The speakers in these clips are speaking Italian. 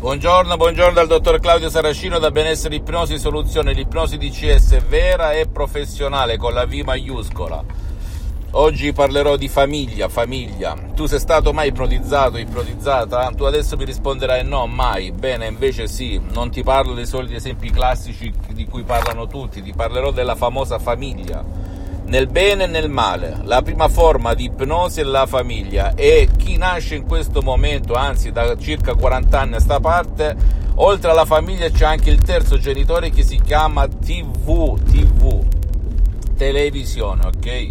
Buongiorno, buongiorno dal dottor Claudio Saracino da Benessere Ipnosi Soluzione, l'ipnosi DCS vera e professionale con la V maiuscola. Oggi parlerò di famiglia, famiglia. Tu sei stato mai ipnotizzato, ipnotizzata? Tu adesso mi risponderai no, mai. Bene, invece sì, non ti parlo dei soliti esempi classici di cui parlano tutti, ti parlerò della famosa famiglia nel bene e nel male. La prima forma di ipnosi è la famiglia e chi nasce in questo momento, anzi da circa 40 anni a sta parte, oltre alla famiglia c'è anche il terzo genitore che si chiama TV, TV, televisione, ok?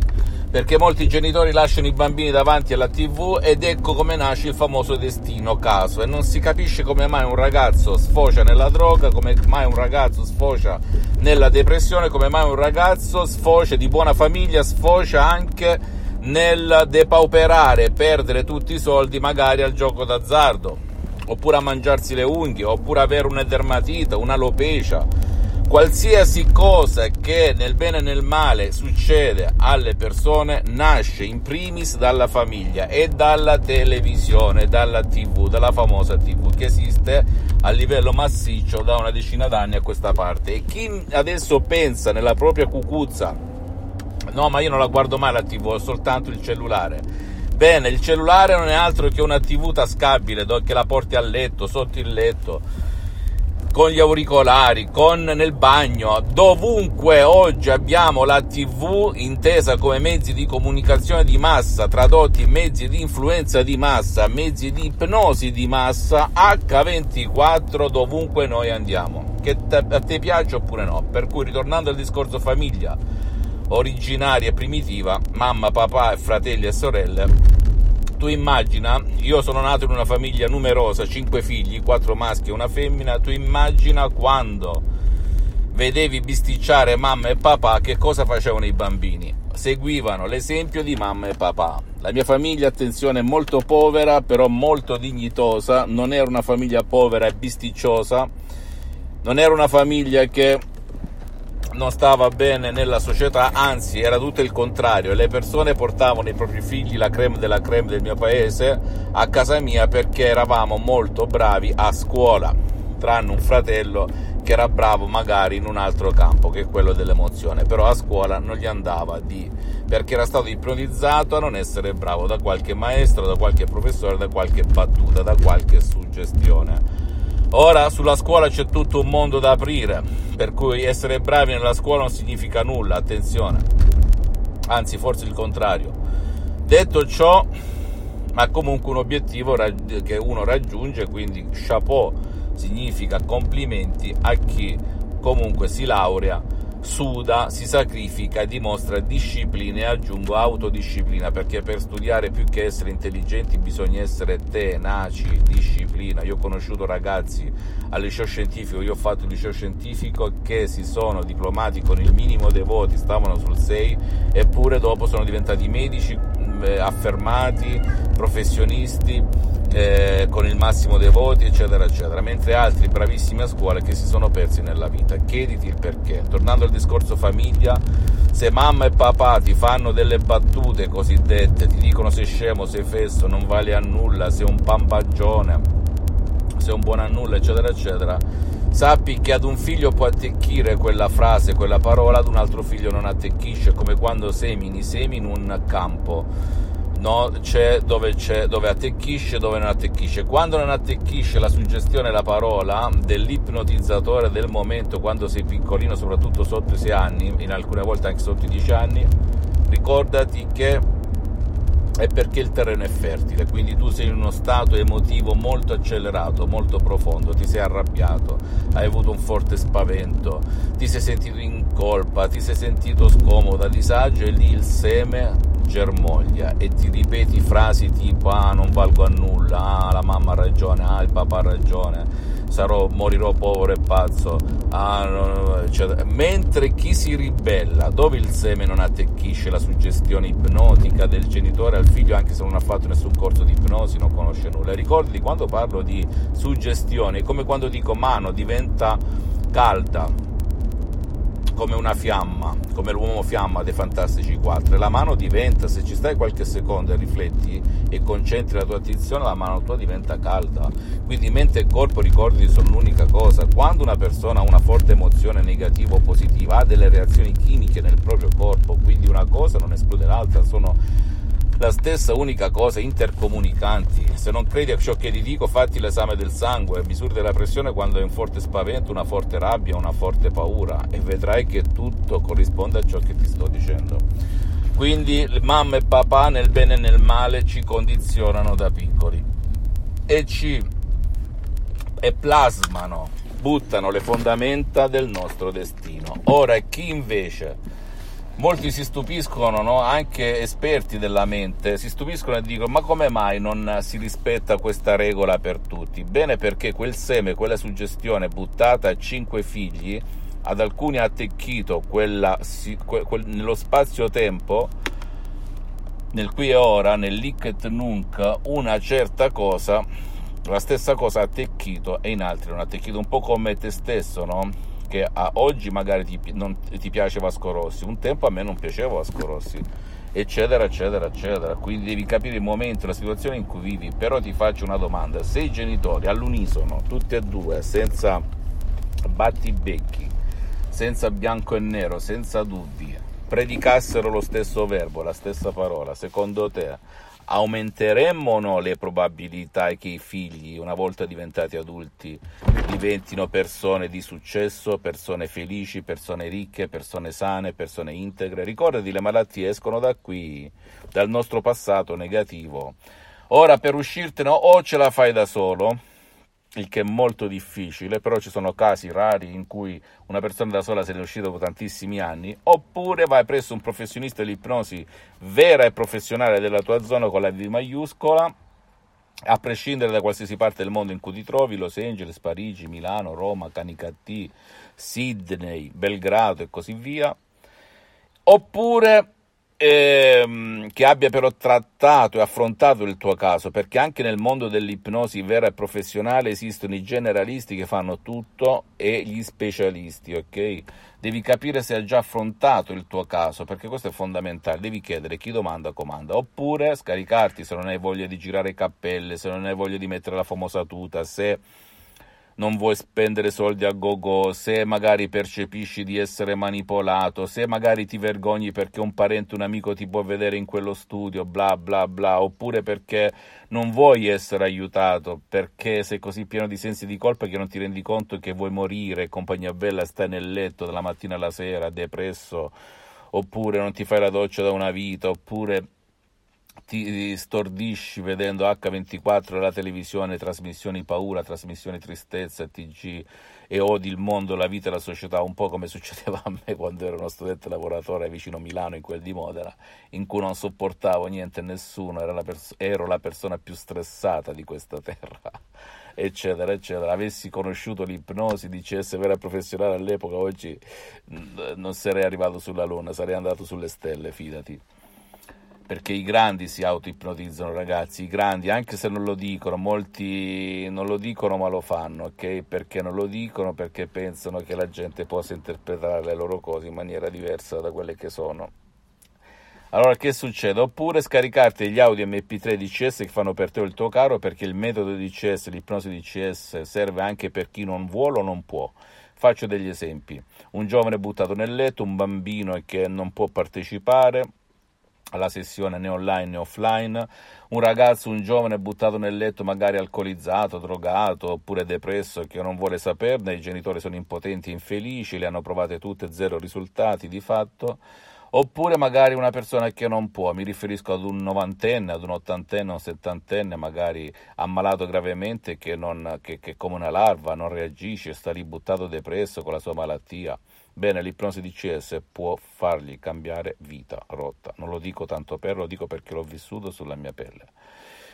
Perché molti genitori lasciano i bambini davanti alla tv ed ecco come nasce il famoso destino caso. E non si capisce come mai un ragazzo sfocia nella droga, come mai un ragazzo sfocia nella depressione, come mai un ragazzo sfocia di buona famiglia, sfocia anche nel depauperare, perdere tutti i soldi magari al gioco d'azzardo, oppure a mangiarsi le unghie, oppure avere una dermatite, un'alopecia Qualsiasi cosa che nel bene e nel male succede alle persone nasce in primis dalla famiglia e dalla televisione, dalla tv, dalla famosa tv che esiste a livello massiccio da una decina d'anni a questa parte. E chi adesso pensa nella propria cucuzza, no ma io non la guardo mai la tv, ho soltanto il cellulare. Bene, il cellulare non è altro che una tv tascabile che la porti a letto, sotto il letto con gli auricolari, con nel bagno, dovunque oggi abbiamo la TV intesa come mezzi di comunicazione di massa, tradotti mezzi di influenza di massa, mezzi di ipnosi di massa, H24 dovunque noi andiamo. Che a te piace oppure no? Per cui ritornando al discorso famiglia originaria e primitiva, mamma, papà, fratelli e sorelle, tu immagina, io sono nato in una famiglia numerosa, cinque figli, quattro maschi e una femmina, tu immagina quando vedevi bisticciare mamma e papà che cosa facevano i bambini. Seguivano l'esempio di mamma e papà. La mia famiglia, attenzione, è molto povera, però molto dignitosa, non era una famiglia povera e bisticciosa, non era una famiglia che non stava bene nella società, anzi era tutto il contrario, le persone portavano i propri figli, la creme della creme del mio paese, a casa mia perché eravamo molto bravi a scuola, tranne un fratello che era bravo magari in un altro campo che è quello dell'emozione, però a scuola non gli andava di perché era stato ipnotizzato a non essere bravo da qualche maestro, da qualche professore, da qualche battuta, da qualche suggestione. Ora sulla scuola c'è tutto un mondo da aprire, per cui essere bravi nella scuola non significa nulla, attenzione, anzi forse il contrario. Detto ciò, ma comunque un obiettivo che uno raggiunge, quindi chapeau significa complimenti a chi comunque si laurea suda, si sacrifica dimostra disciplina e aggiungo autodisciplina perché per studiare più che essere intelligenti bisogna essere tenaci, disciplina. Io ho conosciuto ragazzi al liceo scientifico, io ho fatto il liceo scientifico che si sono diplomati con il minimo dei voti, stavano sul 6 eppure dopo sono diventati medici affermati, professionisti eh, con il massimo dei voti, eccetera, eccetera, mentre altri bravissimi a scuola che si sono persi nella vita. Chiediti il perché. Tornando al discorso famiglia, se mamma e papà ti fanno delle battute cosiddette, ti dicono sei scemo, sei fesso, non vale a nulla, sei un pampagione, sei un buon a nulla, eccetera, eccetera, sappi che ad un figlio può attecchire quella frase, quella parola, ad un altro figlio non attecchisce, come quando semini semi in un campo no? c'è, dove c'è dove attecchisce dove non attecchisce. Quando non attecchisce la suggestione, la parola dell'ipnotizzatore del momento, quando sei piccolino, soprattutto sotto i 6 anni, in alcune volte anche sotto i 10 anni, ricordati che è perché il terreno è fertile, quindi tu sei in uno stato emotivo molto accelerato, molto profondo, ti sei arrabbiato, hai avuto un forte spavento, ti sei sentito in colpa, ti sei sentito scomodo, disagio e lì il seme germoglia e ti ripeti frasi tipo ah non valgo a nulla, ah la mamma ha ragione, ah il papà ha ragione, sarò, morirò povero e pazzo, ah, no, no, eccetera. mentre chi si ribella, dove il seme non attecchisce la suggestione ipnotica del genitore al figlio anche se non ha fatto nessun corso di ipnosi, non conosce nulla. Ricordi quando parlo di suggestione, è come quando dico mano diventa calda, come una fiamma, come l'uomo fiamma dei Fantastici 4. E la mano diventa, se ci stai qualche secondo e rifletti e concentri la tua attenzione, la mano tua diventa calda. Quindi mente e corpo, ricordi, sono l'unica cosa. Quando una persona ha una forte emozione negativa o positiva, ha delle reazioni chimiche nel proprio corpo, quindi una cosa non esclude l'altra, sono la stessa unica cosa, intercomunicanti. Se non credi a ciò che ti dico, fatti l'esame del sangue, misuri della pressione quando hai un forte spavento, una forte rabbia, una forte paura e vedrai che tutto corrisponde a ciò che ti sto dicendo. Quindi mamma e papà nel bene e nel male ci condizionano da piccoli e ci e plasmano, buttano le fondamenta del nostro destino. Ora chi invece molti si stupiscono, no? anche esperti della mente, si stupiscono e dicono ma come mai non si rispetta questa regola per tutti? Bene perché quel seme, quella suggestione buttata a cinque figli, ad alcuni ha attecchito quella, quel, nello spazio-tempo, nel qui e ora, nel lic et nunc, una certa cosa, la stessa cosa ha attecchito e in altri non ha attecchito, un po' come te stesso, no? Che a oggi magari ti, non, ti piace Vasco Rossi, un tempo a me non piaceva Vasco Rossi, eccetera, eccetera, eccetera. Quindi devi capire il momento, la situazione in cui vivi. Però ti faccio una domanda: se i genitori all'unisono, tutti e due, senza battibecchi, senza bianco e nero, senza dubbi, predicassero lo stesso verbo, la stessa parola, secondo te aumenteremmo o no le probabilità che i figli, una volta diventati adulti, diventino persone di successo, persone felici, persone ricche, persone sane, persone integre? Ricordati, le malattie escono da qui, dal nostro passato negativo. Ora per uscirtene o ce la fai da solo, il che è molto difficile, però ci sono casi rari in cui una persona da sola se ne è uscita dopo tantissimi anni, oppure vai presso un professionista dell'ipnosi vera e professionale della tua zona con la V maiuscola, a prescindere da qualsiasi parte del mondo in cui ti trovi, Los Angeles, Parigi, Milano, Roma, Canicattì, Sydney, Belgrado e così via, oppure ehm, che abbia però trattato e affrontato il tuo caso, perché anche nel mondo dell'ipnosi vera e professionale esistono i generalisti che fanno tutto e gli specialisti, ok? Devi capire se ha già affrontato il tuo caso, perché questo è fondamentale, devi chiedere chi domanda comanda, oppure scaricarti se non hai voglia di girare cappelle, se non hai voglia di mettere la famosa tuta, se non vuoi spendere soldi a go-go, se magari percepisci di essere manipolato, se magari ti vergogni perché un parente, un amico ti può vedere in quello studio, bla bla bla, oppure perché non vuoi essere aiutato, perché sei così pieno di sensi di colpa che non ti rendi conto che vuoi morire, compagnia bella, stai nel letto dalla mattina alla sera, depresso, oppure non ti fai la doccia da una vita, oppure ti stordisci vedendo H24 alla televisione, trasmissioni paura, trasmissioni tristezza, TG e odi il mondo, la vita e la società, un po' come succedeva a me quando ero uno studente lavoratore vicino Milano, in quel di Modena, in cui non sopportavo niente e nessuno, la, pers- ero la persona più stressata di questa terra eccetera, eccetera. Avessi conosciuto l'ipnosi di CS vera professionale all'epoca, oggi non sarei arrivato sulla Luna, sarei andato sulle stelle, fidati perché i grandi si auto-ipnotizzano, ragazzi, i grandi, anche se non lo dicono, molti non lo dicono ma lo fanno, ok? Perché non lo dicono? Perché pensano che la gente possa interpretare le loro cose in maniera diversa da quelle che sono. Allora che succede? Oppure scaricarti gli audio MP3 di CS che fanno per te il tuo caro perché il metodo di CS, l'ipnosi di CS serve anche per chi non vuole o non può. Faccio degli esempi. Un giovane buttato nel letto, un bambino che non può partecipare, alla sessione né online né offline, un ragazzo, un giovane buttato nel letto magari alcolizzato, drogato oppure depresso che non vuole saperne, i genitori sono impotenti e infelici, le hanno provate tutte, zero risultati di fatto, oppure magari una persona che non può, mi riferisco ad un novantenne, ad un ottantenne, un settantenne magari ammalato gravemente che, non, che, che come una larva non reagisce, sta lì buttato depresso con la sua malattia. Bene, l'ipnosi di CS può fargli cambiare vita, rotta. Non lo dico tanto per, lo dico perché l'ho vissuto sulla mia pelle.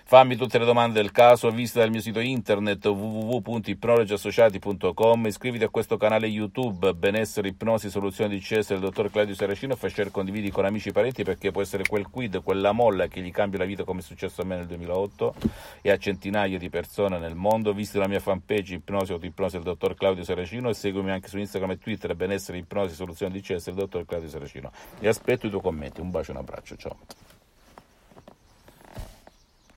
Fammi tutte le domande del caso, visita il mio sito internet www.ipnologiassociati.com, iscriviti a questo canale YouTube Benessere, Ipnosi, Soluzioni di CS del dottor Claudio Saracino fai share condividi con amici e parenti perché può essere quel quid, quella molla che gli cambia la vita come è successo a me nel 2008 e a centinaia di persone nel mondo. Visita la mia fanpage Ipnosi o Ipnosi del dottor Claudio Saracino e seguimi anche su Instagram e Twitter Benessere, Ipnosi, Soluzioni di CS del dottor Claudio Saracino. E aspetto i tuoi commenti. Un bacio e un abbraccio. Ciao.